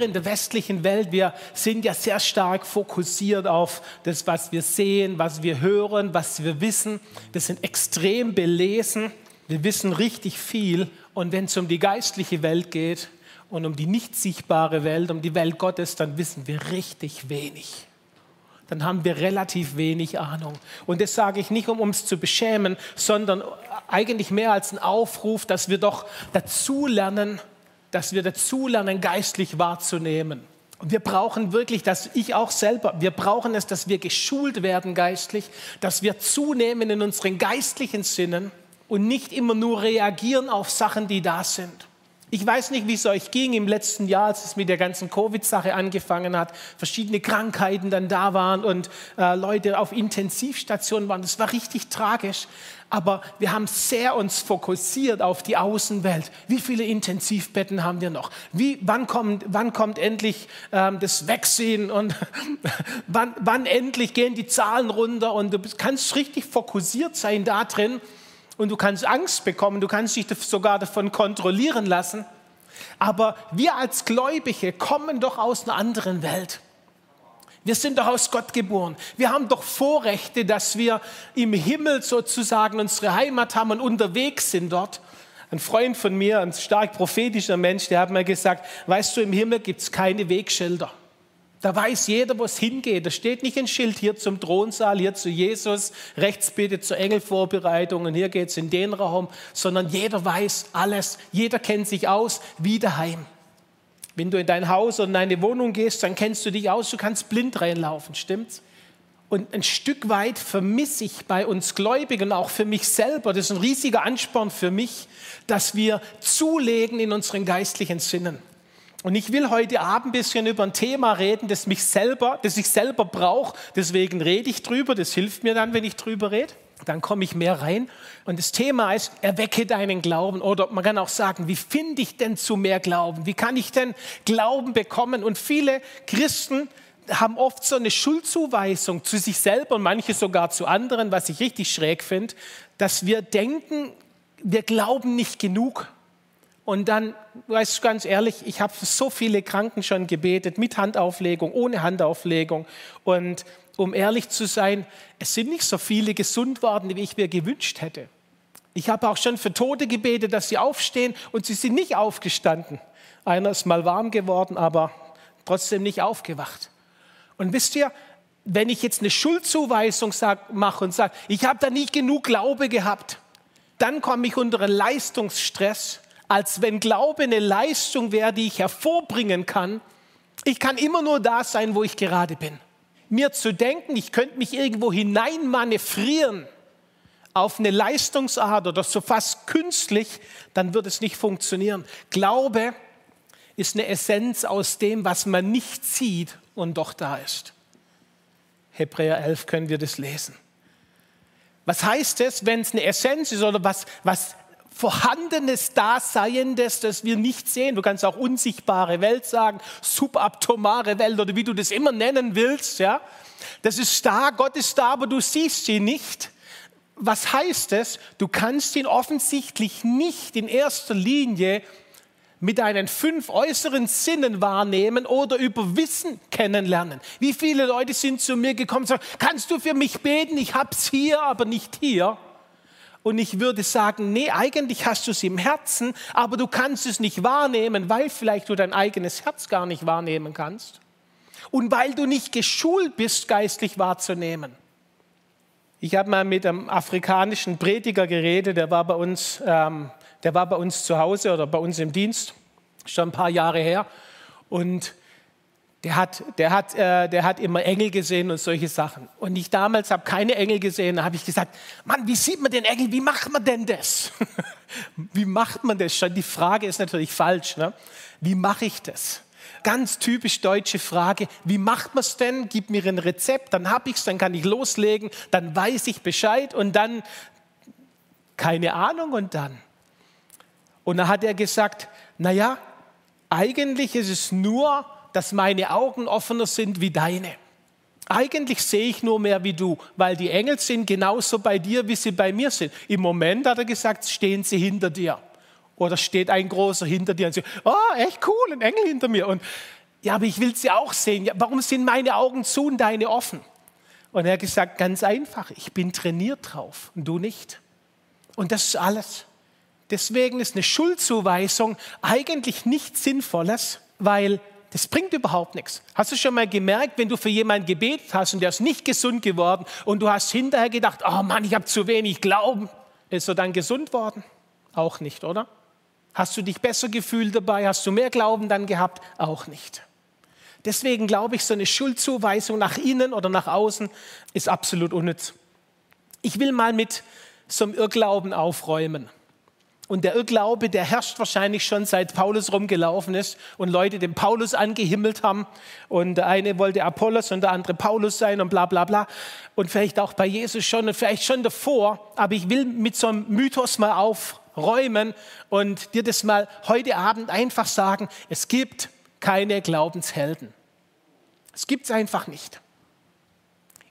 wir in der westlichen Welt, wir sind ja sehr stark fokussiert auf das, was wir sehen, was wir hören, was wir wissen. Wir sind extrem belesen. Wir wissen richtig viel. Und wenn es um die geistliche Welt geht und um die nicht sichtbare Welt, um die Welt Gottes, dann wissen wir richtig wenig dann haben wir relativ wenig Ahnung. Und das sage ich nicht, um uns zu beschämen, sondern eigentlich mehr als ein Aufruf, dass wir doch dazulernen, dass wir dazulernen, geistlich wahrzunehmen. Und wir brauchen wirklich, dass ich auch selber, wir brauchen es, dass wir geschult werden geistlich, dass wir zunehmen in unseren geistlichen Sinnen und nicht immer nur reagieren auf Sachen, die da sind. Ich weiß nicht, wie es euch ging im letzten Jahr, als es mit der ganzen Covid-Sache angefangen hat, verschiedene Krankheiten dann da waren und äh, Leute auf Intensivstationen waren. Das war richtig tragisch. Aber wir haben sehr uns fokussiert auf die Außenwelt. Wie viele Intensivbetten haben wir noch? Wie, wann, kommt, wann kommt endlich ähm, das Vaccine und wann, wann endlich gehen die Zahlen runter? Und du kannst richtig fokussiert sein da drin und du kannst Angst bekommen, du kannst dich sogar davon kontrollieren lassen. Aber wir als Gläubige kommen doch aus einer anderen Welt. Wir sind doch aus Gott geboren. Wir haben doch Vorrechte, dass wir im Himmel sozusagen unsere Heimat haben und unterwegs sind dort. Ein Freund von mir, ein stark prophetischer Mensch, der hat mir gesagt, weißt du, im Himmel gibt es keine Wegschilder. Da weiß jeder, wo es hingeht. Da steht nicht ein Schild hier zum Thronsaal, hier zu Jesus, rechts bitte zur Engelvorbereitung und hier geht es in den Raum, sondern jeder weiß alles. Jeder kennt sich aus wie daheim. Wenn du in dein Haus oder in deine Wohnung gehst, dann kennst du dich aus, du kannst blind reinlaufen, stimmt's? Und ein Stück weit vermisse ich bei uns Gläubigen, auch für mich selber, das ist ein riesiger Ansporn für mich, dass wir zulegen in unseren geistlichen Sinnen. Und ich will heute Abend ein bisschen über ein Thema reden, das mich selber, das ich selber brauche. Deswegen rede ich drüber. Das hilft mir dann, wenn ich drüber rede. Dann komme ich mehr rein. Und das Thema ist, erwecke deinen Glauben. Oder man kann auch sagen, wie finde ich denn zu mehr Glauben? Wie kann ich denn Glauben bekommen? Und viele Christen haben oft so eine Schuldzuweisung zu sich selber und manche sogar zu anderen, was ich richtig schräg finde, dass wir denken, wir glauben nicht genug. Und dann, weißt du ganz ehrlich, ich habe für so viele Kranken schon gebetet, mit Handauflegung, ohne Handauflegung. Und um ehrlich zu sein, es sind nicht so viele gesund worden, wie ich mir gewünscht hätte. Ich habe auch schon für Tote gebetet, dass sie aufstehen und sie sind nicht aufgestanden. Einer ist mal warm geworden, aber trotzdem nicht aufgewacht. Und wisst ihr, wenn ich jetzt eine Schuldzuweisung mache und sage, ich habe da nicht genug Glaube gehabt, dann komme ich unter einen Leistungsstress als wenn Glaube eine Leistung wäre, die ich hervorbringen kann. Ich kann immer nur da sein, wo ich gerade bin. Mir zu denken, ich könnte mich irgendwo hineinmanövrieren auf eine Leistungsart oder so fast künstlich, dann wird es nicht funktionieren. Glaube ist eine Essenz aus dem, was man nicht sieht und doch da ist. Hebräer 11 können wir das lesen. Was heißt es, wenn es eine Essenz ist oder was, was vorhandenes Daseiendes, das wir nicht sehen. Du kannst auch unsichtbare Welt sagen, subatomare Welt oder wie du das immer nennen willst. Ja? Das ist da, Gott ist da, aber du siehst sie nicht. Was heißt es? Du kannst ihn offensichtlich nicht in erster Linie mit deinen fünf äußeren Sinnen wahrnehmen oder über Wissen kennenlernen. Wie viele Leute sind zu mir gekommen und sagen, kannst du für mich beten? Ich hab's hier, aber nicht hier. Und ich würde sagen, nee, eigentlich hast du es im Herzen, aber du kannst es nicht wahrnehmen, weil vielleicht du dein eigenes Herz gar nicht wahrnehmen kannst. Und weil du nicht geschult bist, geistlich wahrzunehmen. Ich habe mal mit einem afrikanischen Prediger geredet, der war bei uns, ähm, der war bei uns zu Hause oder bei uns im Dienst, schon ein paar Jahre her. Und der hat, der, hat, äh, der hat immer Engel gesehen und solche Sachen. Und ich damals habe keine Engel gesehen. Da habe ich gesagt, Mann, wie sieht man den Engel? Wie macht man denn das? wie macht man das? Schon die Frage ist natürlich falsch. Ne? Wie mache ich das? Ganz typisch deutsche Frage. Wie macht man es denn? Gib mir ein Rezept, dann habe ich es, dann kann ich loslegen, dann weiß ich Bescheid und dann keine Ahnung und dann. Und da hat er gesagt, naja, eigentlich ist es nur dass meine Augen offener sind wie deine. Eigentlich sehe ich nur mehr wie du, weil die Engel sind genauso bei dir, wie sie bei mir sind. Im Moment hat er gesagt, stehen sie hinter dir. Oder steht ein großer hinter dir und sagt, oh, echt cool, ein Engel hinter mir. Und Ja, aber ich will sie auch sehen. Ja, warum sind meine Augen zu und deine offen? Und er hat gesagt, ganz einfach, ich bin trainiert drauf und du nicht. Und das ist alles. Deswegen ist eine Schuldzuweisung eigentlich nichts Sinnvolles, weil das bringt überhaupt nichts. Hast du schon mal gemerkt, wenn du für jemanden gebetet hast und der ist nicht gesund geworden und du hast hinterher gedacht, oh Mann, ich habe zu wenig Glauben, ist er dann gesund worden? Auch nicht, oder? Hast du dich besser gefühlt dabei? Hast du mehr Glauben dann gehabt? Auch nicht. Deswegen glaube ich, so eine Schuldzuweisung nach innen oder nach außen ist absolut unnütz. Ich will mal mit so einem Irrglauben aufräumen. Und der Irrglaube, der herrscht wahrscheinlich schon seit Paulus rumgelaufen ist und Leute den Paulus angehimmelt haben. Und der eine wollte Apollos und der andere Paulus sein und bla bla bla. Und vielleicht auch bei Jesus schon und vielleicht schon davor. Aber ich will mit so einem Mythos mal aufräumen und dir das mal heute Abend einfach sagen. Es gibt keine Glaubenshelden. Es gibt es einfach nicht.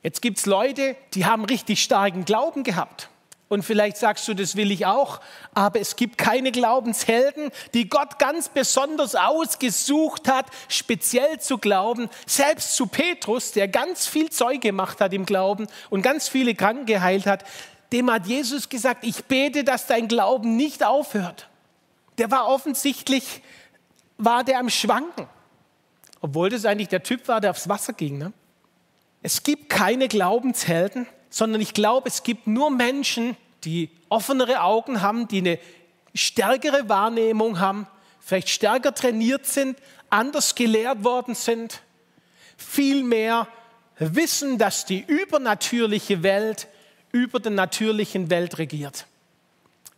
Jetzt gibt es Leute, die haben richtig starken Glauben gehabt. Und vielleicht sagst du, das will ich auch, aber es gibt keine Glaubenshelden, die Gott ganz besonders ausgesucht hat, speziell zu glauben. Selbst zu Petrus, der ganz viel Zeug gemacht hat im Glauben und ganz viele Kranken geheilt hat, dem hat Jesus gesagt, ich bete, dass dein Glauben nicht aufhört. Der war offensichtlich, war der am Schwanken. Obwohl das eigentlich der Typ war, der aufs Wasser ging. Ne? Es gibt keine Glaubenshelden, sondern ich glaube, es gibt nur Menschen, die offenere Augen haben, die eine stärkere Wahrnehmung haben, vielleicht stärker trainiert sind, anders gelehrt worden sind, viel mehr wissen, dass die übernatürliche Welt über der natürlichen Welt regiert.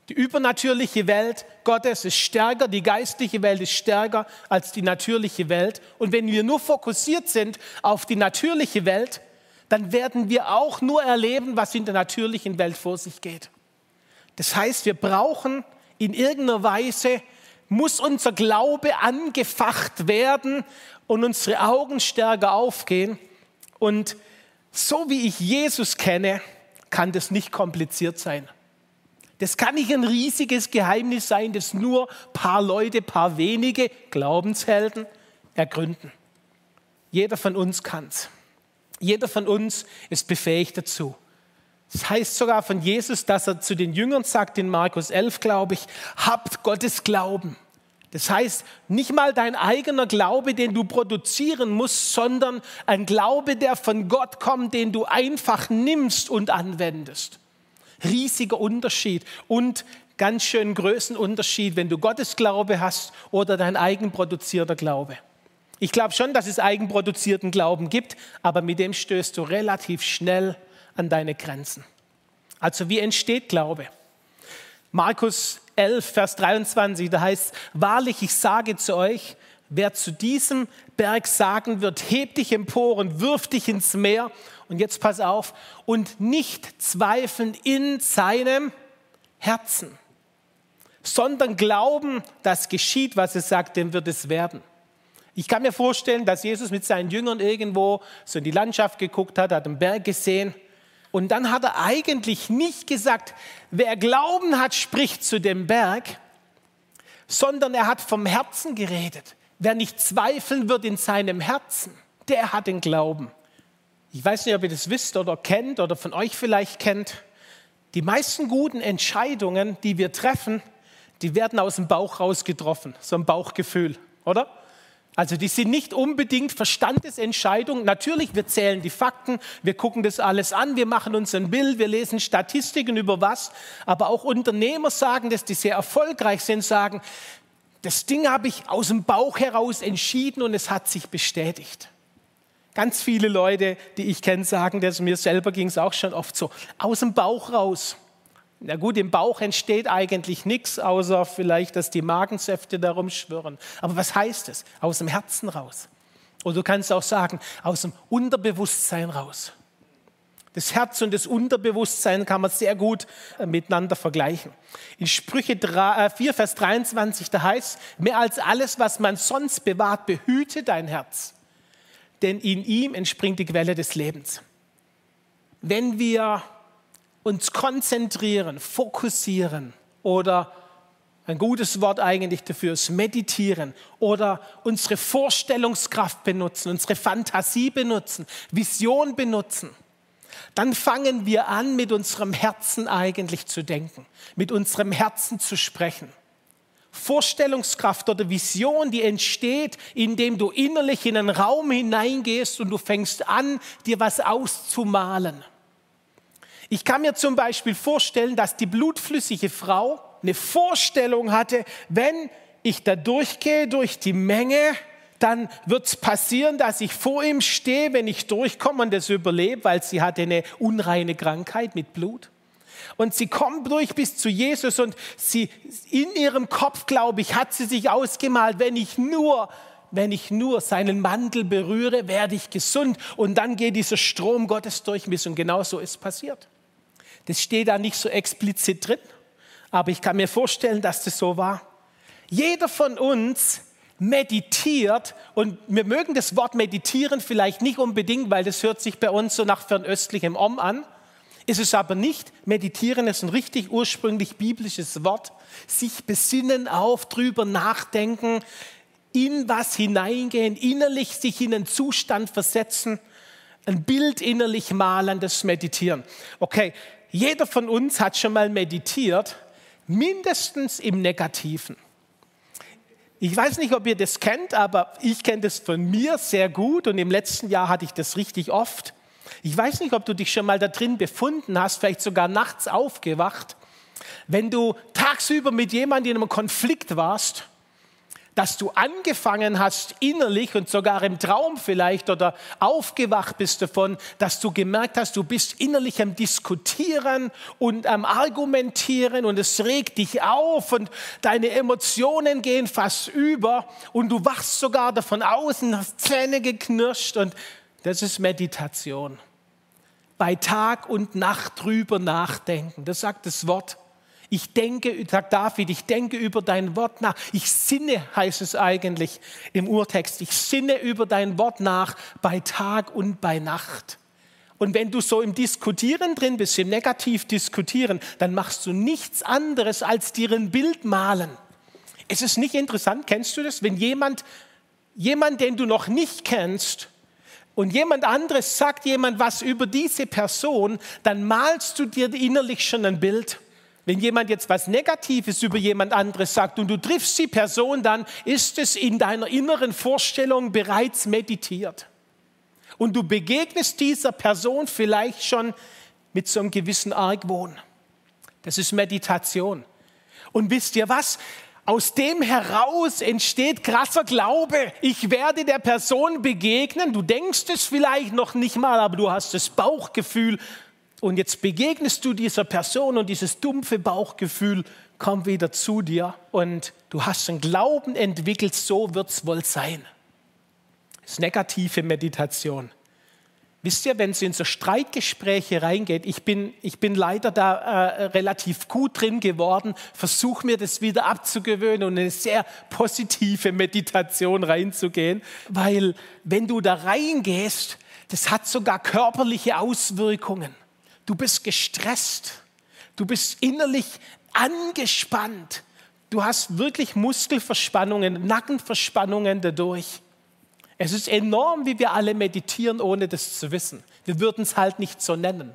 Die übernatürliche Welt Gottes ist stärker, die geistliche Welt ist stärker als die natürliche Welt. Und wenn wir nur fokussiert sind auf die natürliche Welt, dann werden wir auch nur erleben, was in der natürlichen Welt vor sich geht. Das heißt, wir brauchen in irgendeiner Weise, muss unser Glaube angefacht werden und unsere Augen stärker aufgehen. Und so wie ich Jesus kenne, kann das nicht kompliziert sein. Das kann nicht ein riesiges Geheimnis sein, das nur paar Leute, paar wenige Glaubenshelden ergründen. Jeder von uns kann es. Jeder von uns ist befähigt dazu. Das heißt sogar von Jesus, dass er zu den Jüngern sagt, in Markus 11, glaube ich, habt Gottes Glauben. Das heißt, nicht mal dein eigener Glaube, den du produzieren musst, sondern ein Glaube, der von Gott kommt, den du einfach nimmst und anwendest. Riesiger Unterschied und ganz schön Größenunterschied, wenn du Gottes Glaube hast oder dein eigenproduzierter Glaube. Ich glaube schon, dass es eigenproduzierten Glauben gibt, aber mit dem stößt du relativ schnell an deine Grenzen. Also wie entsteht Glaube? Markus 11, Vers 23, da heißt, wahrlich, ich sage zu euch, wer zu diesem Berg sagen wird, heb dich empor und wirf dich ins Meer, und jetzt pass auf, und nicht zweifeln in seinem Herzen, sondern glauben, dass geschieht, was er sagt, dem wird es werden. Ich kann mir vorstellen, dass Jesus mit seinen Jüngern irgendwo so in die Landschaft geguckt hat, hat einen Berg gesehen und dann hat er eigentlich nicht gesagt, wer Glauben hat, spricht zu dem Berg, sondern er hat vom Herzen geredet. Wer nicht zweifeln wird in seinem Herzen, der hat den Glauben. Ich weiß nicht, ob ihr das wisst oder kennt oder von euch vielleicht kennt. Die meisten guten Entscheidungen, die wir treffen, die werden aus dem Bauch raus getroffen, so ein Bauchgefühl, oder? Also die sind nicht unbedingt Verstandesentscheidungen. Natürlich, wir zählen die Fakten, wir gucken das alles an, wir machen uns ein Bild, wir lesen Statistiken über was. Aber auch Unternehmer sagen das, die sehr erfolgreich sind, sagen, das Ding habe ich aus dem Bauch heraus entschieden und es hat sich bestätigt. Ganz viele Leute, die ich kenne, sagen das, mir selber ging es auch schon oft so, aus dem Bauch raus. Na gut, im Bauch entsteht eigentlich nichts, außer vielleicht, dass die Magensäfte darum schwirren. Aber was heißt es? Aus dem Herzen raus. Oder du kannst auch sagen, aus dem Unterbewusstsein raus. Das Herz und das Unterbewusstsein kann man sehr gut äh, miteinander vergleichen. In Sprüche 4, äh, Vers 23, da heißt, mehr als alles, was man sonst bewahrt, behüte dein Herz, denn in ihm entspringt die Quelle des Lebens. Wenn wir uns konzentrieren, fokussieren oder Ein gutes Wort eigentlich dafür ist meditieren oder unsere Vorstellungskraft benutzen, unsere Fantasie benutzen, Vision benutzen. Dann fangen wir an, mit unserem Herzen eigentlich zu denken, mit unserem Herzen zu sprechen. Vorstellungskraft oder Vision, die entsteht, indem du innerlich in einen Raum hineingehst und du fängst an, dir was auszumalen. Ich kann mir zum Beispiel vorstellen, dass die blutflüssige Frau eine Vorstellung hatte, wenn ich da durchgehe durch die Menge, dann wird es passieren, dass ich vor ihm stehe, wenn ich durchkomme und das überlebe, weil sie hatte eine unreine Krankheit mit Blut. Und sie kommt durch bis zu Jesus und sie in ihrem Kopf, glaube ich, hat sie sich ausgemalt, wenn ich nur wenn ich nur seinen Mantel berühre, werde ich gesund und dann geht dieser Strom Gottes durch mich und genau so ist passiert. Das steht da nicht so explizit drin, aber ich kann mir vorstellen, dass das so war. Jeder von uns meditiert und wir mögen das Wort meditieren vielleicht nicht unbedingt, weil das hört sich bei uns so nach fernöstlichem Om an. Ist es aber nicht. Meditieren ist ein richtig ursprünglich biblisches Wort. Sich besinnen auf, drüber nachdenken, in was hineingehen, innerlich sich in einen Zustand versetzen, ein Bild innerlich malen, das Meditieren. Okay, jeder von uns hat schon mal meditiert mindestens im Negativen. Ich weiß nicht, ob ihr das kennt, aber ich kenne das von mir sehr gut und im letzten Jahr hatte ich das richtig oft. Ich weiß nicht, ob du dich schon mal da drin befunden hast, vielleicht sogar nachts aufgewacht, wenn du tagsüber mit jemandem in einem Konflikt warst dass du angefangen hast innerlich und sogar im Traum vielleicht oder aufgewacht bist davon, dass du gemerkt hast, du bist innerlich am Diskutieren und am Argumentieren und es regt dich auf und deine Emotionen gehen fast über und du wachst sogar davon aus und hast Zähne geknirscht und das ist Meditation. Bei Tag und Nacht drüber nachdenken, das sagt das Wort. Ich denke, sagt David, ich denke über dein Wort nach. Ich sinne, heißt es eigentlich im Urtext. Ich sinne über dein Wort nach bei Tag und bei Nacht. Und wenn du so im Diskutieren drin bist, im Negativ diskutieren, dann machst du nichts anderes als dir ein Bild malen. Es ist nicht interessant, kennst du das? Wenn jemand, jemand, den du noch nicht kennst, und jemand anderes sagt jemand was über diese Person, dann malst du dir innerlich schon ein Bild. Wenn jemand jetzt was Negatives über jemand anderes sagt und du triffst die Person, dann ist es in deiner inneren Vorstellung bereits meditiert. Und du begegnest dieser Person vielleicht schon mit so einem gewissen Argwohn. Das ist Meditation. Und wisst ihr was? Aus dem heraus entsteht krasser Glaube. Ich werde der Person begegnen. Du denkst es vielleicht noch nicht mal, aber du hast das Bauchgefühl, und jetzt begegnest du dieser Person und dieses dumpfe Bauchgefühl kommt wieder zu dir und du hast einen Glauben entwickelt, so wird es wohl sein. Das ist negative Meditation. Wisst ihr, wenn es in so Streitgespräche reingeht, ich bin, ich bin leider da äh, relativ gut drin geworden, versuche mir das wieder abzugewöhnen und in eine sehr positive Meditation reinzugehen, weil wenn du da reingehst, das hat sogar körperliche Auswirkungen. Du bist gestresst. Du bist innerlich angespannt. Du hast wirklich Muskelverspannungen, Nackenverspannungen dadurch. Es ist enorm, wie wir alle meditieren, ohne das zu wissen. Wir würden es halt nicht so nennen.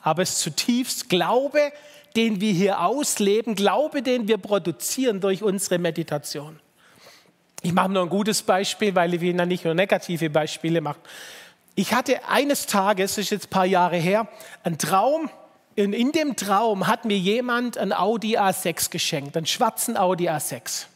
Aber es ist zutiefst Glaube, den wir hier ausleben, Glaube, den wir produzieren durch unsere Meditation. Ich mache nur ein gutes Beispiel, weil ich Ihnen nicht nur negative Beispiele mache. Ich hatte eines Tages, das ist jetzt ein paar Jahre her, einen Traum. Und in dem Traum hat mir jemand ein Audi A6 geschenkt, einen schwarzen Audi A6.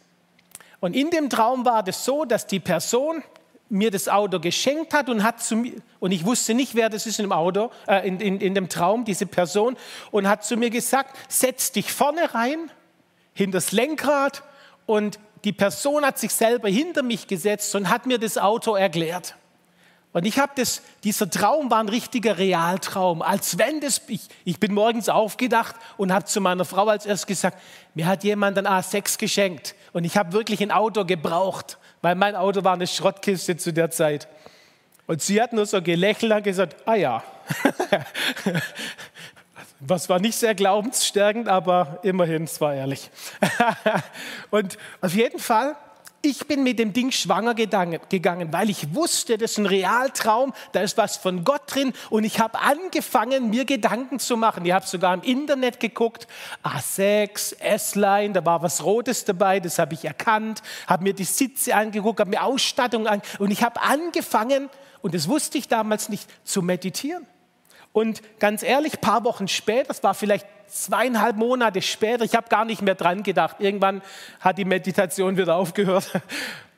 Und in dem Traum war das so, dass die Person mir das Auto geschenkt hat und hat zu mir, und ich wusste nicht, wer das ist dem Auto, äh, in, in, in dem Traum, diese Person, und hat zu mir gesagt, setz dich vorne rein, hinter das Lenkrad, und die Person hat sich selber hinter mich gesetzt und hat mir das Auto erklärt. Und ich habe das, dieser Traum war ein richtiger Realtraum. Als wenn das, ich, ich bin morgens aufgedacht und habe zu meiner Frau als erstes gesagt, mir hat jemand ein A6 geschenkt. Und ich habe wirklich ein Auto gebraucht, weil mein Auto war eine Schrottkiste zu der Zeit. Und sie hat nur so gelächelt und gesagt, ah ja. Was war nicht sehr glaubensstärkend, aber immerhin, es war ehrlich. und auf jeden Fall ich bin mit dem Ding schwanger gegangen, weil ich wusste, das ist ein Realtraum, da ist was von Gott drin und ich habe angefangen, mir Gedanken zu machen. Ich habe sogar im Internet geguckt, A6, S-Line, da war was Rotes dabei, das habe ich erkannt, habe mir die Sitze angeguckt, habe mir Ausstattung angeguckt und ich habe angefangen, und das wusste ich damals nicht, zu meditieren. Und ganz ehrlich, ein paar Wochen später, das war vielleicht zweieinhalb Monate später, ich habe gar nicht mehr dran gedacht. Irgendwann hat die Meditation wieder aufgehört.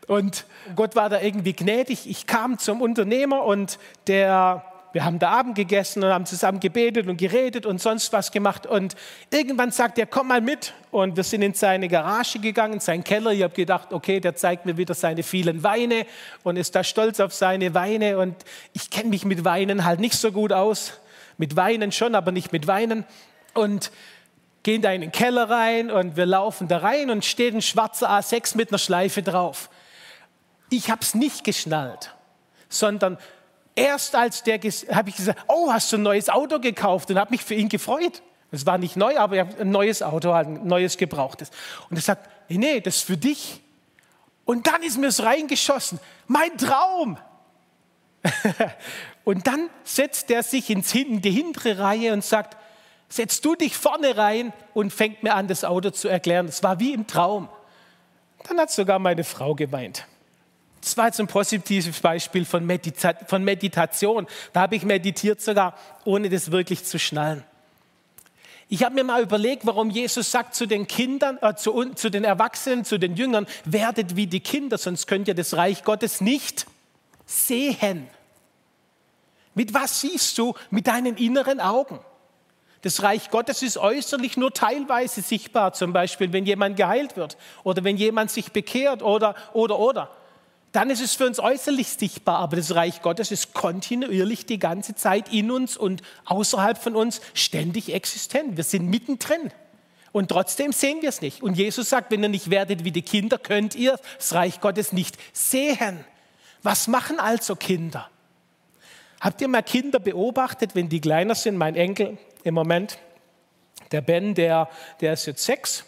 Und Gott war da irgendwie gnädig. Ich kam zum Unternehmer und der, wir haben da Abend gegessen und haben zusammen gebetet und geredet und sonst was gemacht. Und irgendwann sagt er, komm mal mit. Und wir sind in seine Garage gegangen, in seinen Keller. Ich habe gedacht, okay, der zeigt mir wieder seine vielen Weine und ist da stolz auf seine Weine. Und ich kenne mich mit Weinen halt nicht so gut aus. Mit Weinen schon, aber nicht mit Weinen und gehen da in den Keller rein und wir laufen da rein und steht ein schwarzer A6 mit einer Schleife drauf. Ich habe es nicht geschnallt, sondern erst als der habe ich gesagt, oh, hast du ein neues Auto gekauft und habe mich für ihn gefreut. Es war nicht neu, aber ein neues Auto, halt ein neues gebrauchtes. Und er sagt, nee, nee, das ist für dich. Und dann ist mir es reingeschossen. Mein Traum. und dann setzt er sich ins, in die hintere Reihe und sagt, setzt du dich vorne rein und fängt mir an, das Auto zu erklären. Das war wie im Traum. Dann hat sogar meine Frau geweint. Das war jetzt ein positives Beispiel von, Medita von Meditation. Da habe ich meditiert sogar, ohne das wirklich zu schnallen. Ich habe mir mal überlegt, warum Jesus sagt zu den Kindern, äh, zu, zu den Erwachsenen, zu den Jüngern, werdet wie die Kinder, sonst könnt ihr das Reich Gottes nicht sehen. Mit was siehst du? Mit deinen inneren Augen. Das Reich Gottes ist äußerlich nur teilweise sichtbar, zum Beispiel, wenn jemand geheilt wird oder wenn jemand sich bekehrt oder, oder, oder. Dann ist es für uns äußerlich sichtbar, aber das Reich Gottes ist kontinuierlich die ganze Zeit in uns und außerhalb von uns ständig existent. Wir sind mittendrin. Und trotzdem sehen wir es nicht. Und Jesus sagt, wenn ihr nicht werdet wie die Kinder, könnt ihr das Reich Gottes nicht sehen. Was machen also Kinder? Habt ihr mal Kinder beobachtet, wenn die kleiner sind? Mein Enkel, im Moment. Der Ben, der, der ist jetzt sechs,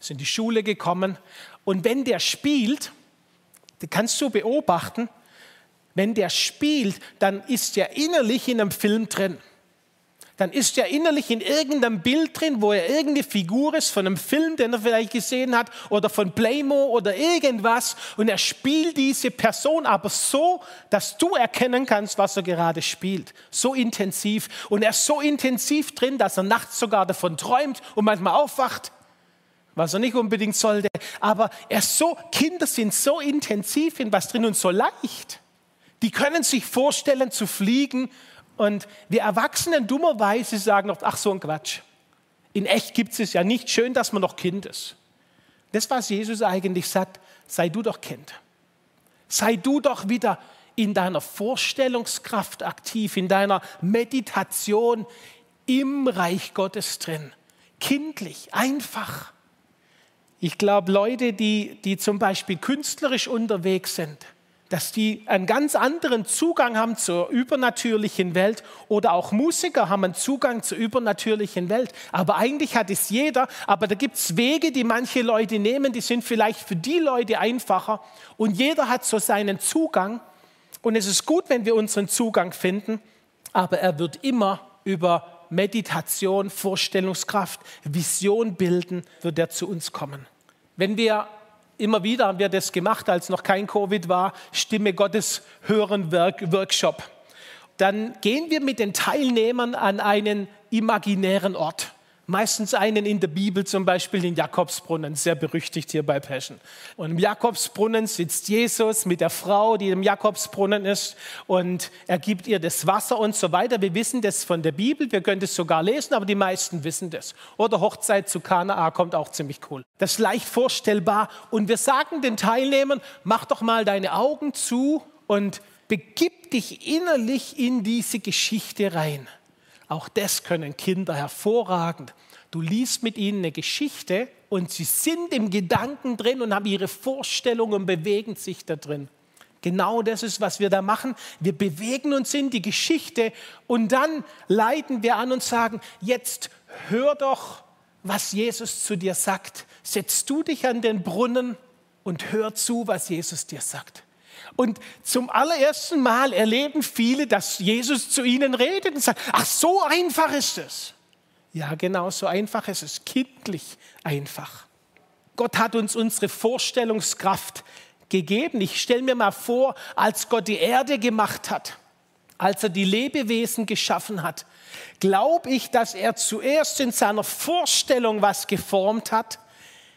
ist in die Schule gekommen. Und wenn der spielt, kannst du beobachten, wenn der spielt, dann ist er innerlich in einem Film drin dann ist er innerlich in irgendeinem Bild drin, wo er irgendeine Figur ist von einem Film, den er vielleicht gesehen hat, oder von Playmo oder irgendwas. Und er spielt diese Person aber so, dass du erkennen kannst, was er gerade spielt. So intensiv. Und er ist so intensiv drin, dass er nachts sogar davon träumt und manchmal aufwacht, was er nicht unbedingt sollte. Aber er ist so, Kinder sind so intensiv in was drin und so leicht. Die können sich vorstellen zu fliegen und wir Erwachsenen dummerweise sagen oft, ach so ein Quatsch. In echt gibt es ja nicht schön, dass man noch Kind ist. Das, was Jesus eigentlich sagt, sei du doch Kind. Sei du doch wieder in deiner Vorstellungskraft aktiv, in deiner Meditation im Reich Gottes drin. Kindlich, einfach. Ich glaube, Leute, die, die zum Beispiel künstlerisch unterwegs sind, dass die einen ganz anderen Zugang haben zur übernatürlichen Welt oder auch Musiker haben einen Zugang zur übernatürlichen Welt. Aber eigentlich hat es jeder, aber da gibt es Wege, die manche Leute nehmen, die sind vielleicht für die Leute einfacher und jeder hat so seinen Zugang und es ist gut, wenn wir unseren Zugang finden, aber er wird immer über Meditation, Vorstellungskraft, Vision bilden, wird er zu uns kommen. Wenn wir immer wieder haben wir das gemacht, als noch kein Covid war, Stimme Gottes hören Workshop. Dann gehen wir mit den Teilnehmern an einen imaginären Ort. Meistens einen in der Bibel, zum Beispiel den Jakobsbrunnen, sehr berüchtigt hier bei Passion. Und im Jakobsbrunnen sitzt Jesus mit der Frau, die im Jakobsbrunnen ist, und er gibt ihr das Wasser und so weiter. Wir wissen das von der Bibel, wir können das sogar lesen, aber die meisten wissen das. Oder Hochzeit zu Kanaa kommt auch ziemlich cool. Das ist leicht vorstellbar. Und wir sagen den Teilnehmern, mach doch mal deine Augen zu und begib dich innerlich in diese Geschichte rein. Auch das können Kinder hervorragend. Du liest mit ihnen eine Geschichte und sie sind im Gedanken drin und haben ihre Vorstellungen und bewegen sich da drin. Genau das ist, was wir da machen. Wir bewegen uns in die Geschichte und dann leiten wir an und sagen, jetzt hör doch, was Jesus zu dir sagt. Setz du dich an den Brunnen und hör zu, was Jesus dir sagt. Und zum allerersten Mal erleben viele, dass Jesus zu ihnen redet und sagt, ach, so einfach ist es. Ja, genau, so einfach ist es, kindlich einfach. Gott hat uns unsere Vorstellungskraft gegeben. Ich stelle mir mal vor, als Gott die Erde gemacht hat, als er die Lebewesen geschaffen hat, glaube ich, dass er zuerst in seiner Vorstellung was geformt hat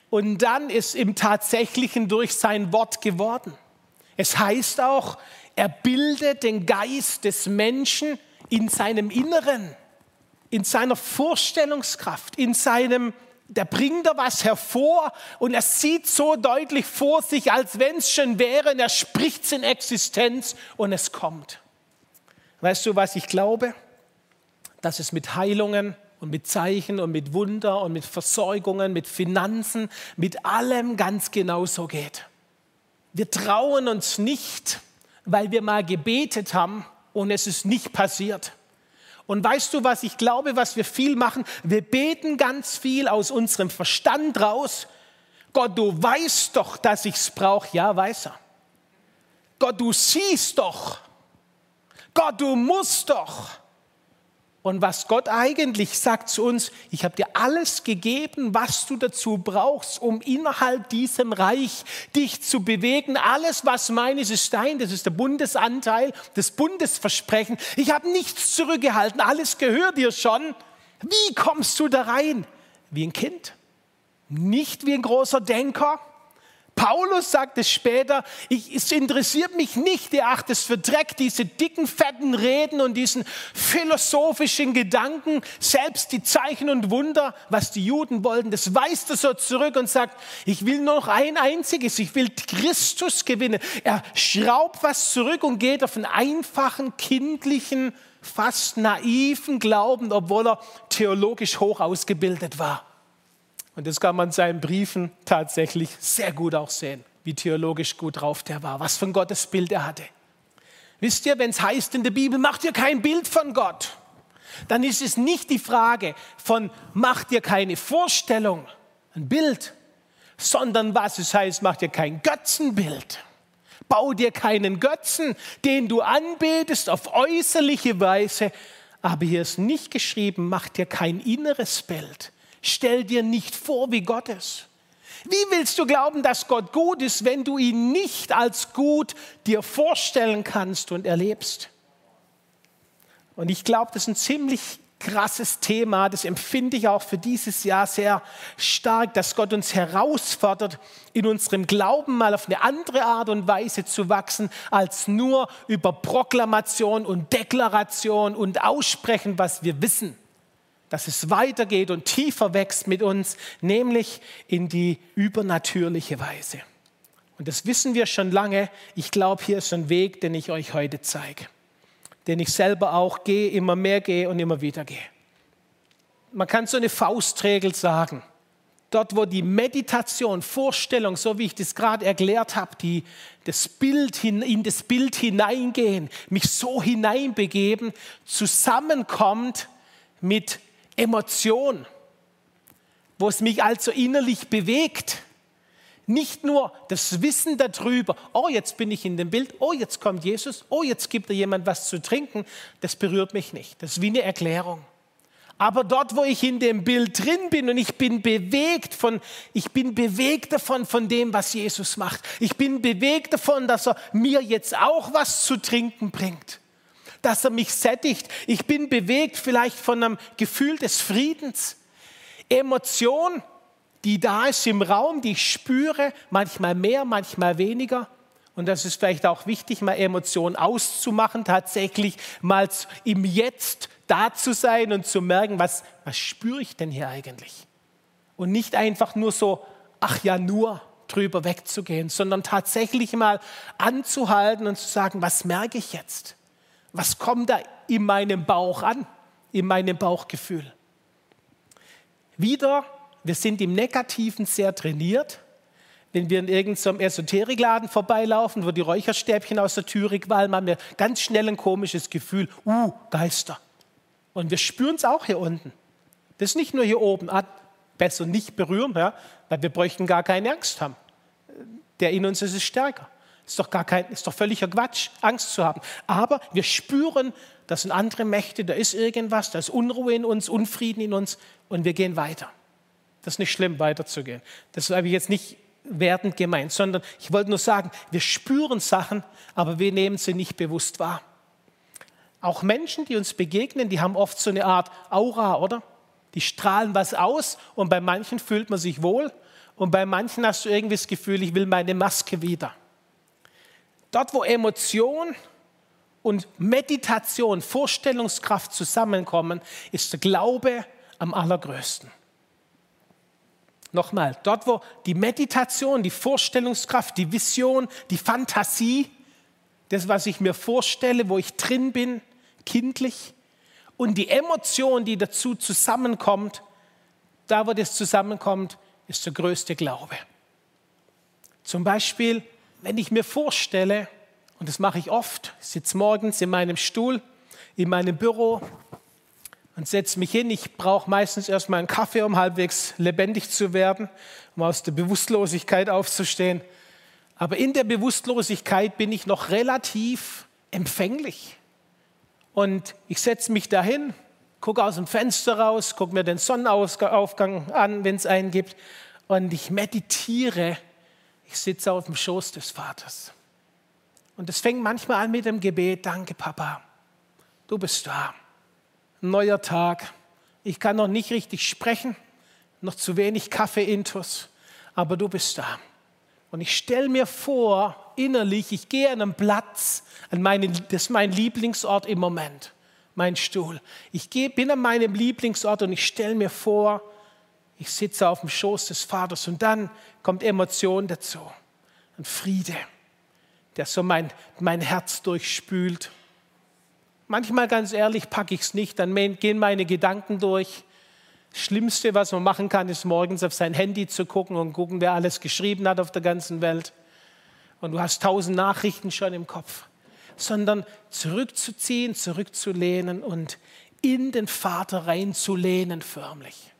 und dann ist im Tatsächlichen durch sein Wort geworden. Es heißt auch, er bildet den Geist des Menschen in seinem Inneren, in seiner Vorstellungskraft, in seinem da bringt er was hervor und er sieht so deutlich vor sich, als wenn es schon wäre, und er spricht es in Existenz und es kommt. Weißt du, was ich glaube? Dass es mit Heilungen und mit Zeichen und mit Wunder und mit Versorgungen, mit Finanzen, mit allem ganz genau so geht. Wir trauen uns nicht, weil wir mal gebetet haben und es ist nicht passiert. Und weißt du, was ich glaube, was wir viel machen? Wir beten ganz viel aus unserem Verstand raus. Gott, du weißt doch, dass ich es brauche. Ja, weiß er. Gott, du siehst doch. Gott, du musst doch. Und was Gott eigentlich sagt zu uns, ich habe dir alles gegeben, was du dazu brauchst, um innerhalb diesem Reich dich zu bewegen. Alles, was mein ist, ist dein. Das ist der Bundesanteil, das Bundesversprechen. Ich habe nichts zurückgehalten. Alles gehört dir schon. Wie kommst du da rein? Wie ein Kind. Nicht wie ein großer Denker, Paulus sagt es später, ich, es interessiert mich nicht, ihr acht es für Dreck, diese dicken, fetten Reden und diesen philosophischen Gedanken, selbst die Zeichen und Wunder, was die Juden wollten, das weist er so zurück und sagt, ich will nur noch ein einziges, ich will Christus gewinnen. Er schraubt was zurück und geht auf einen einfachen, kindlichen, fast naiven Glauben, obwohl er theologisch hoch ausgebildet war. Und das kann man in seinen Briefen tatsächlich sehr gut auch sehen, wie theologisch gut drauf der war, was für ein Gottesbild er hatte. Wisst ihr, wenn es heißt in der Bibel, macht ihr kein Bild von Gott, dann ist es nicht die Frage von, macht ihr keine Vorstellung, ein Bild, sondern was es heißt, macht ihr kein Götzenbild. Bau dir keinen Götzen, den du anbetest auf äußerliche Weise. Aber hier ist nicht geschrieben, mach dir kein inneres Bild. Stell dir nicht vor, wie Gott ist. Wie willst du glauben, dass Gott gut ist, wenn du ihn nicht als gut dir vorstellen kannst und erlebst? Und ich glaube, das ist ein ziemlich krasses Thema, das empfinde ich auch für dieses Jahr sehr stark, dass Gott uns herausfordert, in unserem Glauben mal auf eine andere Art und Weise zu wachsen, als nur über Proklamation und Deklaration und Aussprechen, was wir wissen dass es weitergeht und tiefer wächst mit uns, nämlich in die übernatürliche Weise. Und das wissen wir schon lange. Ich glaube, hier ist ein Weg, den ich euch heute zeige, den ich selber auch gehe, immer mehr gehe und immer wieder gehe. Man kann so eine Faustregel sagen. Dort, wo die Meditation, Vorstellung, so wie ich das gerade erklärt habe, die, das Bild, in das Bild hineingehen, mich so hineinbegeben, zusammenkommt mit Emotion, wo es mich also innerlich bewegt. Nicht nur das Wissen darüber, oh, jetzt bin ich in dem Bild, oh, jetzt kommt Jesus, oh, jetzt gibt er jemand was zu trinken, das berührt mich nicht. Das ist wie eine Erklärung. Aber dort, wo ich in dem Bild drin bin und ich bin bewegt von, ich bin bewegt davon, von dem, was Jesus macht. Ich bin bewegt davon, dass er mir jetzt auch was zu trinken bringt dass er mich sättigt. Ich bin bewegt vielleicht von einem Gefühl des Friedens. Emotion, die da ist im Raum, die ich spüre, manchmal mehr, manchmal weniger. Und das ist vielleicht auch wichtig, mal Emotionen auszumachen, tatsächlich mal im Jetzt da zu sein und zu merken, was, was spüre ich denn hier eigentlich? Und nicht einfach nur so, ach ja, nur drüber wegzugehen, sondern tatsächlich mal anzuhalten und zu sagen, was merke ich jetzt? Was kommt da in meinem Bauch an, in meinem Bauchgefühl? Wieder, wir sind im Negativen sehr trainiert. wenn wir in irgendeinem Esoterikladen vorbeilaufen, wo die Räucherstäbchen aus der Türe qualmen, haben wir ganz schnell ein komisches Gefühl, uh, Geister. Und wir spüren es auch hier unten. Das ist nicht nur hier oben, ah, besser nicht berühren, ja, weil wir bräuchten gar keine Angst haben. Der in uns ist es stärker. Ist doch, gar kein, ist doch völliger Quatsch, Angst zu haben. Aber wir spüren, das sind andere Mächte, da ist irgendwas, da ist Unruhe in uns, Unfrieden in uns und wir gehen weiter. Das ist nicht schlimm, weiterzugehen. Das habe ich jetzt nicht wertend gemeint, sondern ich wollte nur sagen, wir spüren Sachen, aber wir nehmen sie nicht bewusst wahr. Auch Menschen, die uns begegnen, die haben oft so eine Art Aura, oder? Die strahlen was aus und bei manchen fühlt man sich wohl und bei manchen hast du irgendwie das Gefühl, ich will meine Maske wieder. Dort, wo Emotion und Meditation, Vorstellungskraft zusammenkommen, ist der Glaube am allergrößten. Nochmal, dort, wo die Meditation, die Vorstellungskraft, die Vision, die Fantasie, das, was ich mir vorstelle, wo ich drin bin, kindlich, und die Emotion, die dazu zusammenkommt, da, wo das zusammenkommt, ist der größte Glaube. Zum Beispiel, wenn ich mir vorstelle, und das mache ich oft, sitze morgens in meinem Stuhl, in meinem Büro und setze mich hin. Ich brauche meistens erstmal einen Kaffee, um halbwegs lebendig zu werden, um aus der Bewusstlosigkeit aufzustehen. Aber in der Bewusstlosigkeit bin ich noch relativ empfänglich. Und ich setze mich dahin, gucke aus dem Fenster raus, gucke mir den Sonnenaufgang an, wenn es einen gibt. Und ich meditiere. Ich sitze auf dem Schoß des Vaters. Und es fängt manchmal an mit dem Gebet, danke Papa, du bist da neuer Tag. Ich kann noch nicht richtig sprechen, noch zu wenig Kaffee-Intus, aber du bist da. Und ich stelle mir vor, innerlich, ich gehe an einen Platz, an meinen, das ist mein Lieblingsort im Moment, mein Stuhl. Ich gehe, bin an meinem Lieblingsort und ich stelle mir vor, ich sitze auf dem Schoß des Vaters und dann kommt Emotion dazu, ein Friede, der so mein, mein Herz durchspült. Manchmal, ganz ehrlich, packe ich es nicht, dann gehen meine Gedanken durch. Das Schlimmste, was man machen kann, ist morgens auf sein Handy zu gucken und gucken, wer alles geschrieben hat auf der ganzen Welt. Und du hast tausend Nachrichten schon im Kopf. Sondern zurückzuziehen, zurückzulehnen und in den Vater reinzulehnen förmlich.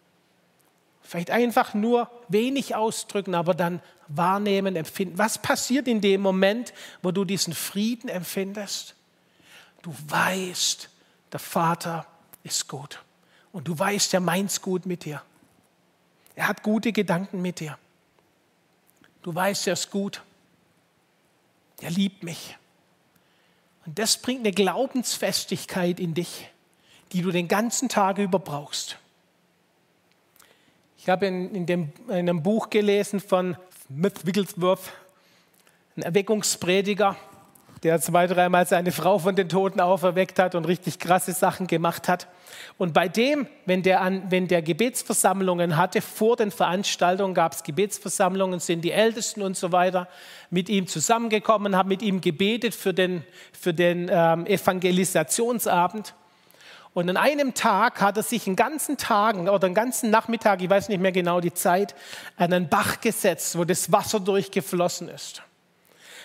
Vielleicht einfach nur wenig ausdrücken, aber dann wahrnehmen, empfinden. Was passiert in dem Moment, wo du diesen Frieden empfindest? Du weißt, der Vater ist gut. Und du weißt, er meint's gut mit dir. Er hat gute Gedanken mit dir. Du weißt, er ist gut. Er liebt mich. Und das bringt eine Glaubensfestigkeit in dich, die du den ganzen Tag über brauchst. Ich habe in, in, dem, in einem Buch gelesen von Smith Wigglesworth, ein Erweckungsprediger, der zwei, dreimal seine Frau von den Toten auferweckt hat und richtig krasse Sachen gemacht hat. Und bei dem, wenn der, an, wenn der Gebetsversammlungen hatte, vor den Veranstaltungen gab es Gebetsversammlungen, sind die Ältesten und so weiter mit ihm zusammengekommen, haben mit ihm gebetet für den, für den ähm, Evangelisationsabend. Und an einem Tag hat er sich einen ganzen Tag oder einen ganzen Nachmittag, ich weiß nicht mehr genau die Zeit, an einen Bach gesetzt, wo das Wasser durchgeflossen ist.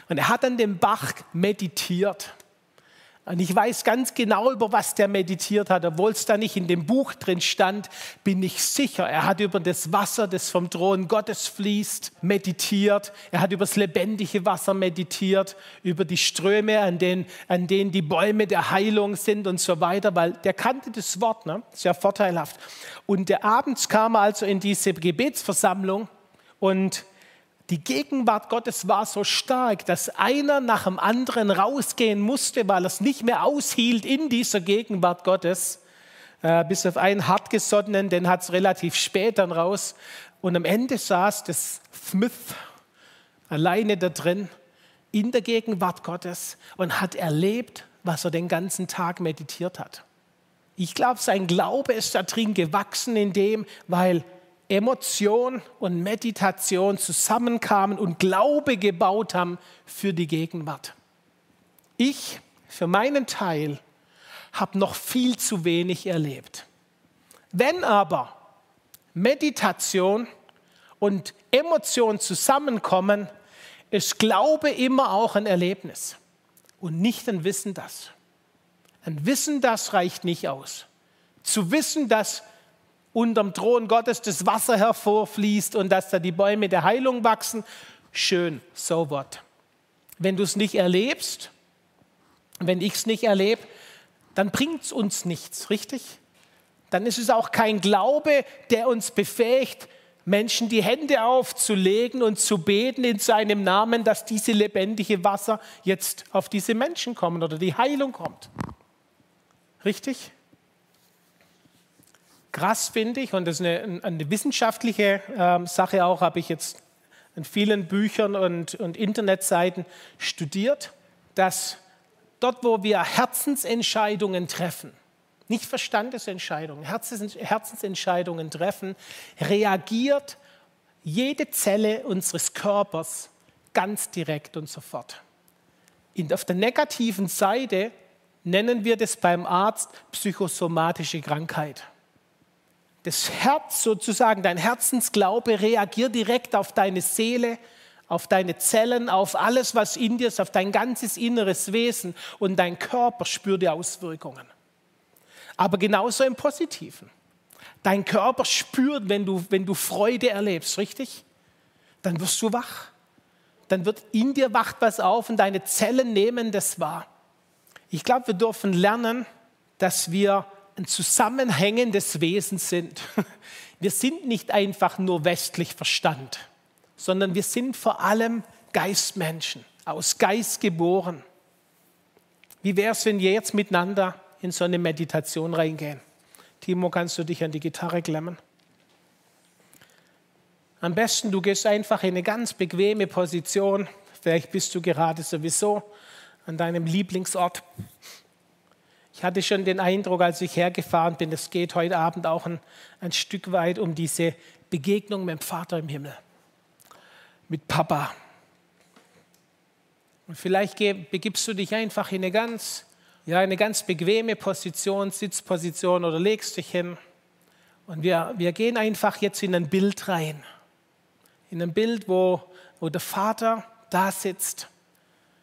Und er hat an dem Bach meditiert. Und ich weiß ganz genau, über was der meditiert hat. Obwohl es da nicht in dem Buch drin stand, bin ich sicher. Er hat über das Wasser, das vom Thron Gottes fließt, meditiert. Er hat über das lebendige Wasser meditiert, über die Ströme, an denen, an denen die Bäume der Heilung sind und so weiter, weil der kannte das Wort, ne? sehr vorteilhaft. Und der abends kam er also in diese Gebetsversammlung und die Gegenwart Gottes war so stark, dass einer nach dem anderen rausgehen musste, weil er es nicht mehr aushielt in dieser Gegenwart Gottes. Äh, bis auf einen hartgesottenen, den hat es relativ spät dann raus. Und am Ende saß das Smith alleine da drin in der Gegenwart Gottes und hat erlebt, was er den ganzen Tag meditiert hat. Ich glaube, sein Glaube ist da drin gewachsen in dem, weil Emotion und Meditation zusammenkamen und Glaube gebaut haben für die Gegenwart. Ich, für meinen Teil, habe noch viel zu wenig erlebt. Wenn aber Meditation und Emotion zusammenkommen, ist Glaube immer auch ein Erlebnis und nicht ein Wissen das. Ein Wissen das reicht nicht aus. Zu wissen, dass unterm Thron Gottes das Wasser hervorfließt und dass da die Bäume der Heilung wachsen, schön, so what. Wenn du es nicht erlebst, wenn ich es nicht erlebe, dann bringt es uns nichts, richtig? Dann ist es auch kein Glaube, der uns befähigt, Menschen die Hände aufzulegen und zu beten in seinem Namen, dass diese lebendige Wasser jetzt auf diese Menschen kommen oder die Heilung kommt. Richtig? Krass finde ich, und das ist eine, eine wissenschaftliche äh, Sache auch, habe ich jetzt in vielen Büchern und, und Internetseiten studiert, dass dort, wo wir Herzensentscheidungen treffen, nicht Verstandesentscheidungen, Herzensentscheidungen treffen, reagiert jede Zelle unseres Körpers ganz direkt und sofort. Und auf der negativen Seite nennen wir das beim Arzt psychosomatische Krankheit. Das Herz sozusagen, dein Herzensglaube reagiert direkt auf deine Seele, auf deine Zellen, auf alles, was in dir ist, auf dein ganzes inneres Wesen und dein Körper spürt die Auswirkungen aber genauso im Positiven. Dein Körper spürt, wenn du, wenn du Freude erlebst, richtig? Dann wirst du wach. Dann wird in dir wacht was auf und deine Zellen nehmen das wahr. Ich glaube, wir dürfen lernen, dass wir ein zusammenhängendes Wesen sind. Wir sind nicht einfach nur westlich Verstand, sondern wir sind vor allem Geistmenschen, aus Geist geboren. Wie wäre es, wenn wir jetzt miteinander in so eine Meditation reingehen. Timo, kannst du dich an die Gitarre klemmen? Am besten, du gehst einfach in eine ganz bequeme Position. Vielleicht bist du gerade sowieso an deinem Lieblingsort. Ich hatte schon den Eindruck, als ich hergefahren bin, es geht heute Abend auch ein, ein Stück weit um diese Begegnung mit dem Vater im Himmel, mit Papa. Und vielleicht begibst du dich einfach in eine ganz ja, eine ganz bequeme Position, Sitzposition oder legst dich hin. Und wir, wir gehen einfach jetzt in ein Bild rein. In ein Bild, wo, wo der Vater da sitzt,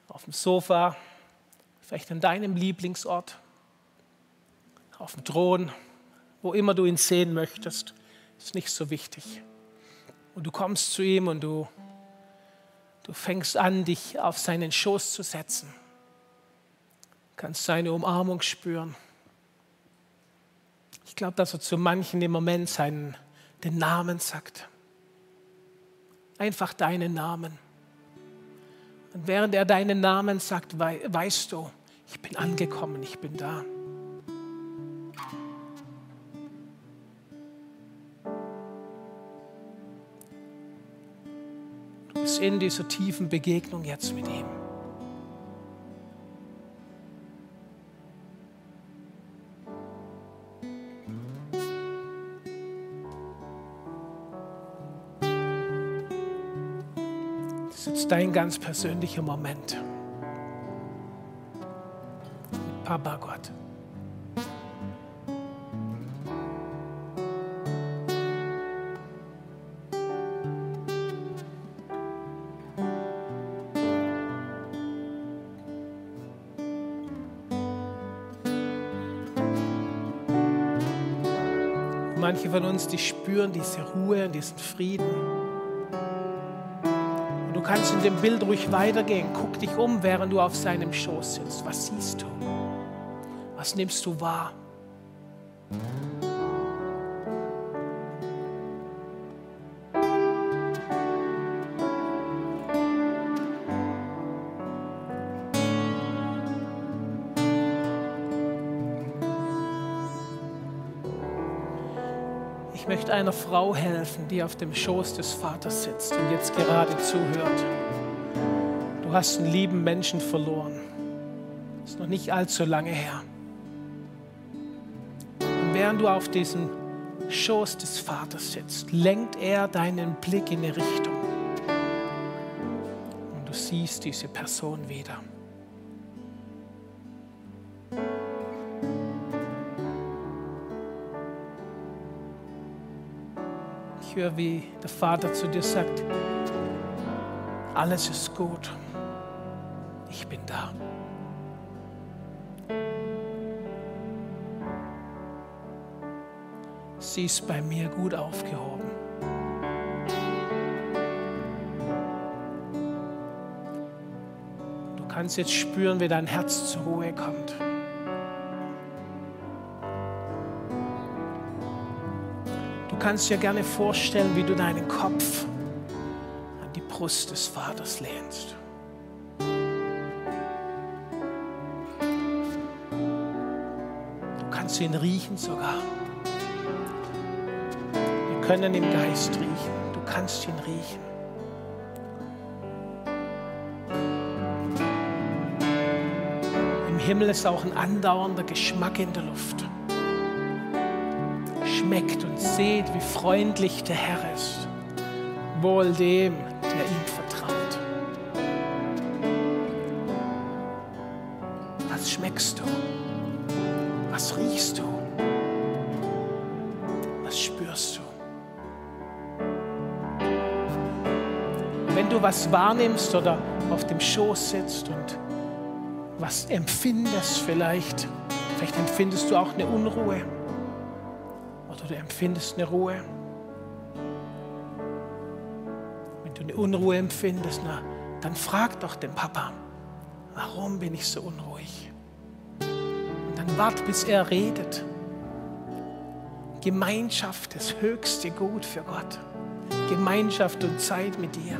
auf dem Sofa, vielleicht an deinem Lieblingsort, auf dem Thron, wo immer du ihn sehen möchtest, ist nicht so wichtig. Und du kommst zu ihm und du, du fängst an, dich auf seinen Schoß zu setzen kannst seine Umarmung spüren. Ich glaube, dass er zu manchen im Moment seinen, den Namen sagt. Einfach deinen Namen. Und während er deinen Namen sagt, weißt du, ich bin angekommen, ich bin da. Bist in dieser tiefen Begegnung jetzt mit ihm. dein ganz persönlicher Moment. Papa Gott. Manche von uns, die spüren diese Ruhe und diesen Frieden kannst in dem Bild ruhig weitergehen. Guck dich um, während du auf seinem Schoß sitzt. Was siehst du? Was nimmst du wahr? Einer Frau helfen, die auf dem Schoß des Vaters sitzt und jetzt gerade zuhört. Du hast einen lieben Menschen verloren. Ist noch nicht allzu lange her. Und während du auf diesem Schoß des Vaters sitzt, lenkt er deinen Blick in eine Richtung. Und du siehst diese Person wieder. Höre, wie der Vater zu dir sagt, alles ist gut. Ich bin da. Sie ist bei mir gut aufgehoben. Du kannst jetzt spüren, wie dein Herz zur Ruhe kommt. Kannst dir gerne vorstellen, wie du deinen Kopf an die Brust des Vaters lehnst. Du kannst ihn riechen sogar können im Geist riechen. Du kannst ihn riechen. Im Himmel ist auch ein andauernder Geschmack in der Luft. Seht, wie freundlich der Herr ist. Wohl dem, der ihm vertraut. Was schmeckst du? Was riechst du? Was spürst du? wenn du was wahrnimmst oder auf dem Schoß sitzt und was empfindest vielleicht, vielleicht empfindest du auch eine Unruhe du empfindest eine Ruhe. Wenn du eine Unruhe empfindest, na, dann frag doch den Papa, warum bin ich so unruhig? Und dann wart, bis er redet. Gemeinschaft, das höchste Gut für Gott. Gemeinschaft und Zeit mit dir.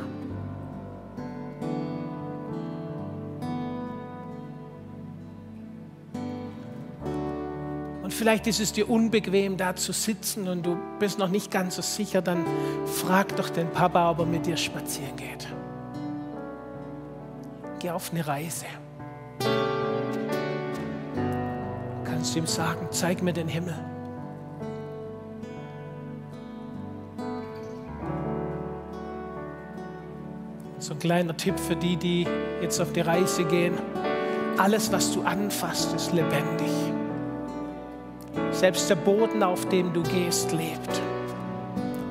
Vielleicht ist es dir unbequem, da zu sitzen und du bist noch nicht ganz so sicher, dann frag doch den Papa, ob er mit dir spazieren geht. Geh auf eine Reise. Kannst du ihm sagen, zeig mir den Himmel. So ein kleiner Tipp für die, die jetzt auf die Reise gehen. Alles, was du anfasst, ist lebendig. Selbst der Boden, auf dem du gehst, lebt.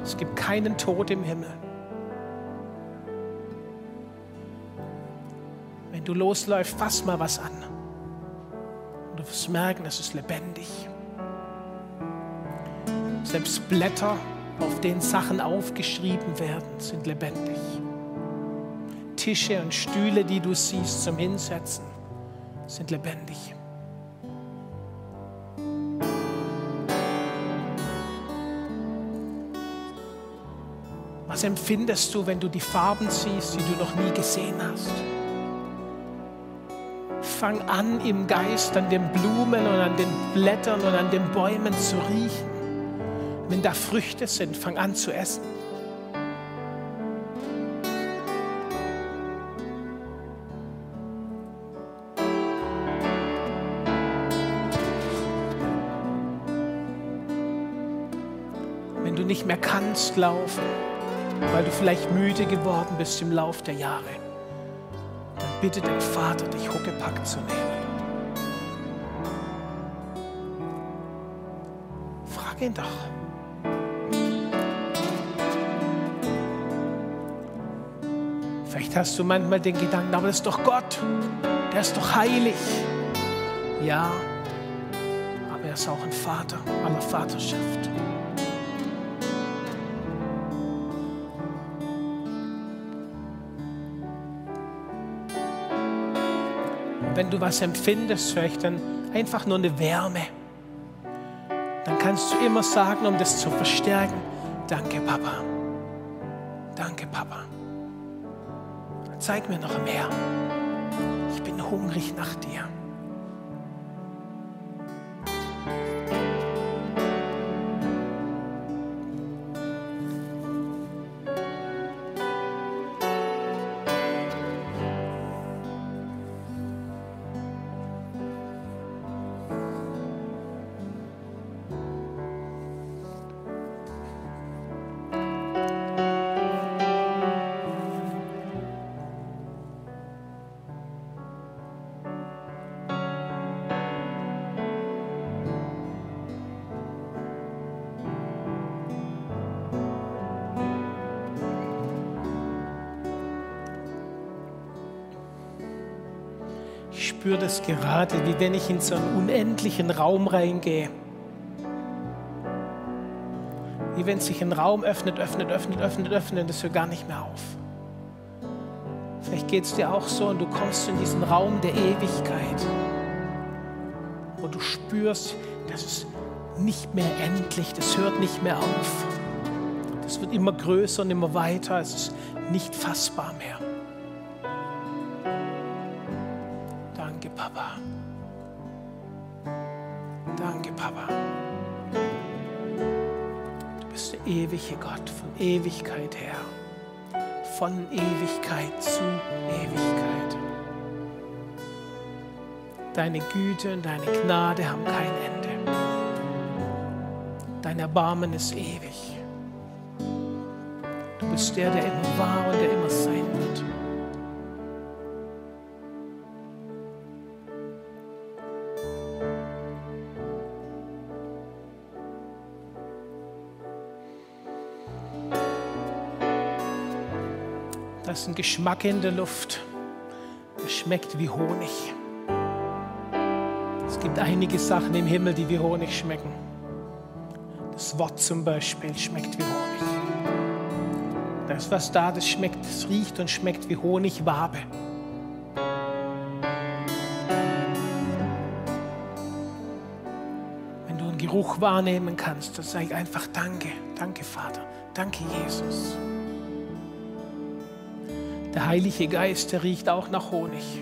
Es gibt keinen Tod im Himmel. Wenn du losläufst, fass mal was an. Und du wirst merken, es ist lebendig. Selbst Blätter, auf denen Sachen aufgeschrieben werden, sind lebendig. Tische und Stühle, die du siehst zum Hinsetzen, sind lebendig. Was empfindest du, wenn du die Farben siehst, die du noch nie gesehen hast? Fang an, im Geist an den Blumen und an den Blättern und an den Bäumen zu riechen. Wenn da Früchte sind, fang an zu essen. Wenn du nicht mehr kannst laufen, weil du vielleicht müde geworden bist im Lauf der Jahre, dann bitte den Vater, dich huckepack zu nehmen. Frag ihn doch. Vielleicht hast du manchmal den Gedanken, aber das ist doch Gott, der ist doch heilig. Ja, aber er ist auch ein Vater aller Vaterschaft. Wenn du was empfindest, vielleicht dann einfach nur eine Wärme, dann kannst du immer sagen, um das zu verstärken, danke Papa, danke Papa. Zeig mir noch mehr. Ich bin hungrig nach dir. Spüre das gerade, wie wenn ich in so einen unendlichen Raum reingehe. Wie wenn sich ein Raum öffnet, öffnet, öffnet, öffnet, öffnet und es hört gar nicht mehr auf. Vielleicht geht es dir auch so und du kommst in diesen Raum der Ewigkeit, wo du spürst, dass es nicht mehr endlich, das hört nicht mehr auf. Das wird immer größer und immer weiter, es ist nicht fassbar mehr. Ewigkeit her. Von Ewigkeit zu Ewigkeit. Deine Güte und deine Gnade haben kein Ende. Dein Erbarmen ist ewig. Du bist der, der immer war und der immer sein wird. Ist ein Geschmack in der Luft. Es schmeckt wie Honig. Es gibt einige Sachen im Himmel, die wie Honig schmecken. Das Wort zum Beispiel schmeckt wie Honig. Da ist was da, das schmeckt, das riecht und schmeckt wie Honigwabe. Wenn du einen Geruch wahrnehmen kannst, dann sag ich einfach Danke, danke Vater, danke Jesus. Der Heilige Geist, der riecht auch nach Honig.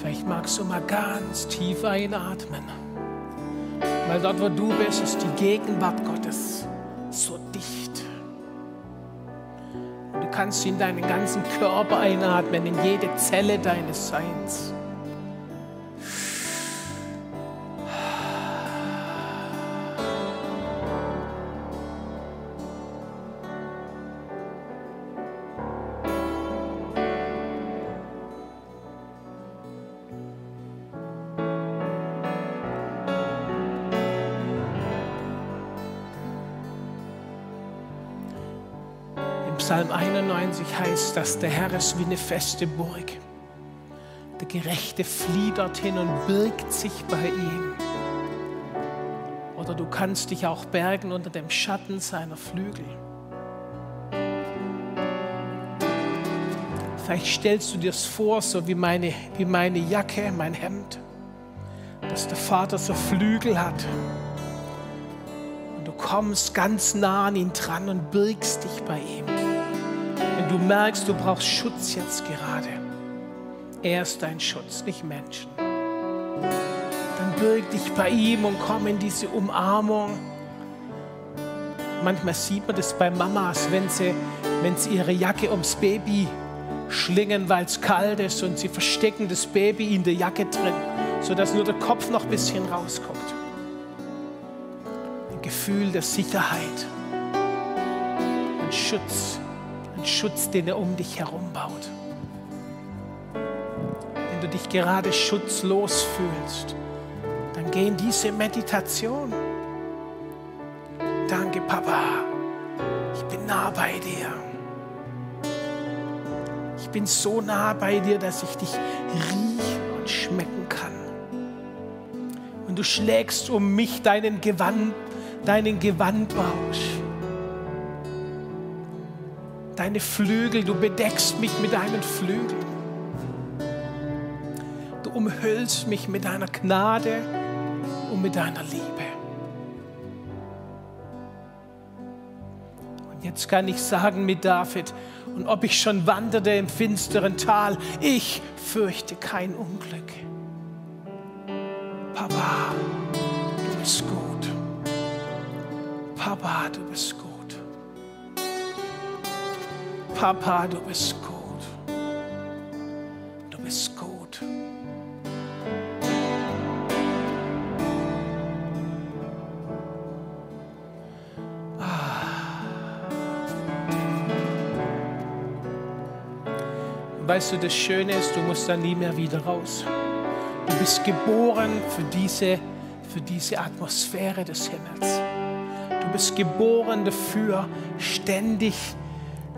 Vielleicht magst du mal ganz tief einatmen. Weil dort, wo du bist, ist die Gegenwart Gottes Und du kannst in deinen ganzen Körper einatmen, in jede Zelle deines Seins. 91 heißt, dass der Herr ist wie eine feste Burg. Der Gerechte flieht dorthin und birgt sich bei ihm. Oder du kannst dich auch bergen unter dem Schatten seiner Flügel. Vielleicht stellst du dir es vor, so wie meine, wie meine Jacke, mein Hemd, dass der Vater so Flügel hat. Und du kommst ganz nah an ihn dran und birgst dich bei ihm du merkst, du brauchst Schutz jetzt gerade, er ist dein Schutz, nicht Menschen. Dann birg dich bei ihm und komm in diese Umarmung. Manchmal sieht man das bei Mamas, wenn sie, wenn sie ihre Jacke ums Baby schlingen, weil es kalt ist und sie verstecken das Baby in der Jacke drin, sodass nur der Kopf noch ein bisschen rauskommt. Ein Gefühl der Sicherheit, ein Schutz Schutz, den er um dich herum baut. Wenn du dich gerade schutzlos fühlst, dann geh in diese Meditation. Danke, Papa. Ich bin nah bei dir. Ich bin so nah bei dir, dass ich dich riechen und schmecken kann. Und du schlägst um mich deinen Gewand, deinen Gewandbausch deine Flügel, du bedeckst mich mit deinen Flügeln. Du umhüllst mich mit deiner Gnade und mit deiner Liebe. Und jetzt kann ich sagen mit David, und ob ich schon wanderte im finsteren Tal, ich fürchte kein Unglück. Papa, du bist gut. Papa, du bist gut. Papa, du bist gut. Du bist gut. weißt du, das Schöne ist, du musst da nie mehr wieder raus. Du bist geboren für diese, für diese Atmosphäre des Himmels. Du bist geboren dafür, ständig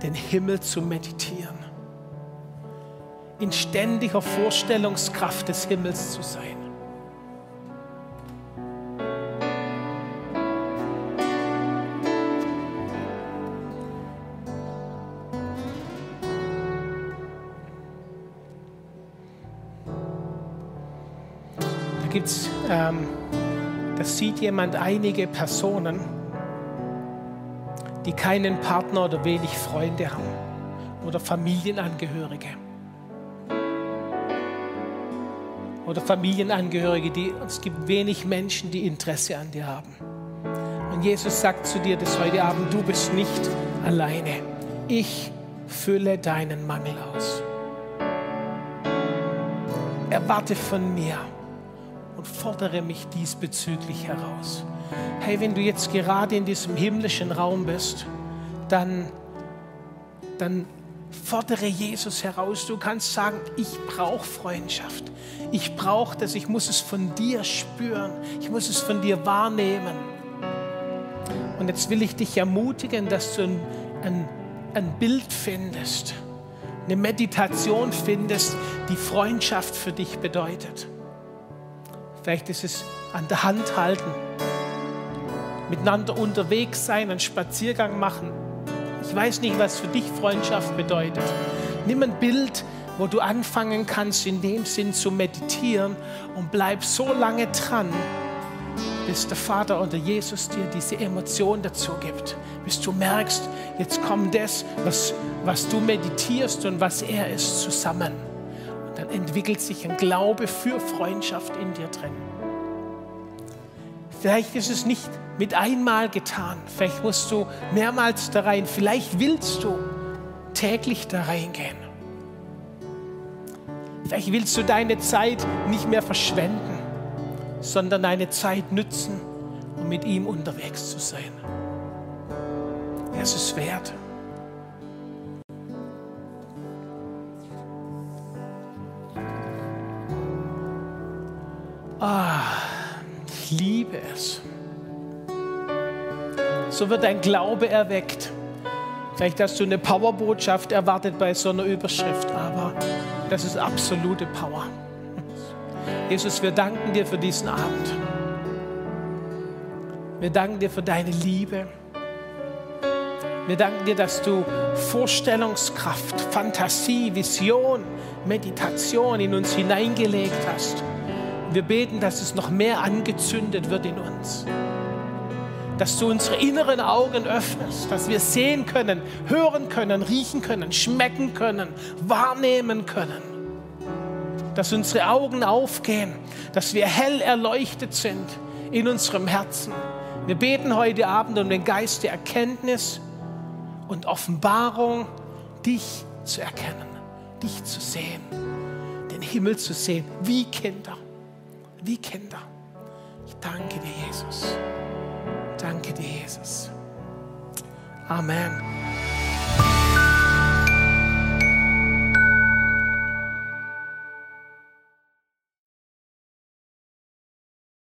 den Himmel zu meditieren. In ständiger Vorstellungskraft des Himmels zu sein. gibt's, ähm, da sieht jemand einige Personen, die keinen Partner oder wenig Freunde haben oder Familienangehörige. Oder Familienangehörige, die es gibt wenig Menschen, die Interesse an dir haben. Und Jesus sagt zu dir das heute Abend, du bist nicht alleine. Ich fülle deinen Mangel aus. Erwarte von mir und fordere mich diesbezüglich heraus. Hey, wenn du jetzt gerade in diesem himmlischen Raum bist, dann, dann fordere Jesus heraus. Du kannst sagen, ich brauche Freundschaft. Ich brauche das, ich muss es von dir spüren. Ich muss es von dir wahrnehmen. Und jetzt will ich dich ermutigen, dass du ein, ein, ein Bild findest, eine Meditation findest, die Freundschaft für dich bedeutet. Vielleicht ist es an der Hand halten, miteinander unterwegs sein, einen Spaziergang machen. Ich weiß nicht, was für dich Freundschaft bedeutet. Nimm ein Bild, wo du anfangen kannst, in dem Sinn zu meditieren und bleib so lange dran, bis der Vater oder Jesus dir diese Emotion dazu gibt. Bis du merkst, jetzt kommt das, was, was du meditierst und was er ist, zusammen dann entwickelt sich ein Glaube für Freundschaft in dir drin. Vielleicht ist es nicht mit einmal getan. Vielleicht musst du mehrmals da rein. Vielleicht willst du täglich da reingehen. Vielleicht willst du deine Zeit nicht mehr verschwenden, sondern deine Zeit nützen, um mit ihm unterwegs zu sein. Es ist wert. Ah, liebe es. So wird dein Glaube erweckt. Vielleicht hast du eine Powerbotschaft erwartet bei so einer Überschrift, aber das ist absolute Power. Jesus, wir danken dir für diesen Abend. Wir danken dir für deine Liebe. Wir danken dir, dass du Vorstellungskraft, Fantasie, Vision, Meditation in uns hineingelegt hast. Wir beten, dass es noch mehr angezündet wird in uns. Dass du unsere inneren Augen öffnest, dass wir sehen können, hören können, riechen können, schmecken können, wahrnehmen können. Dass unsere Augen aufgehen, dass wir hell erleuchtet sind in unserem Herzen. Wir beten heute Abend um den Geist der Erkenntnis und Offenbarung, dich zu erkennen, dich zu sehen, den Himmel zu sehen, wie Kinder wie Kinder. Ich danke dir, Jesus. Danke dir, Jesus. Amen.